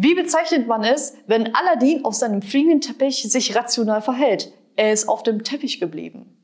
Wie bezeichnet man es, wenn Aladdin auf seinem fliegenden Teppich sich rational verhält? Er ist auf dem Teppich geblieben.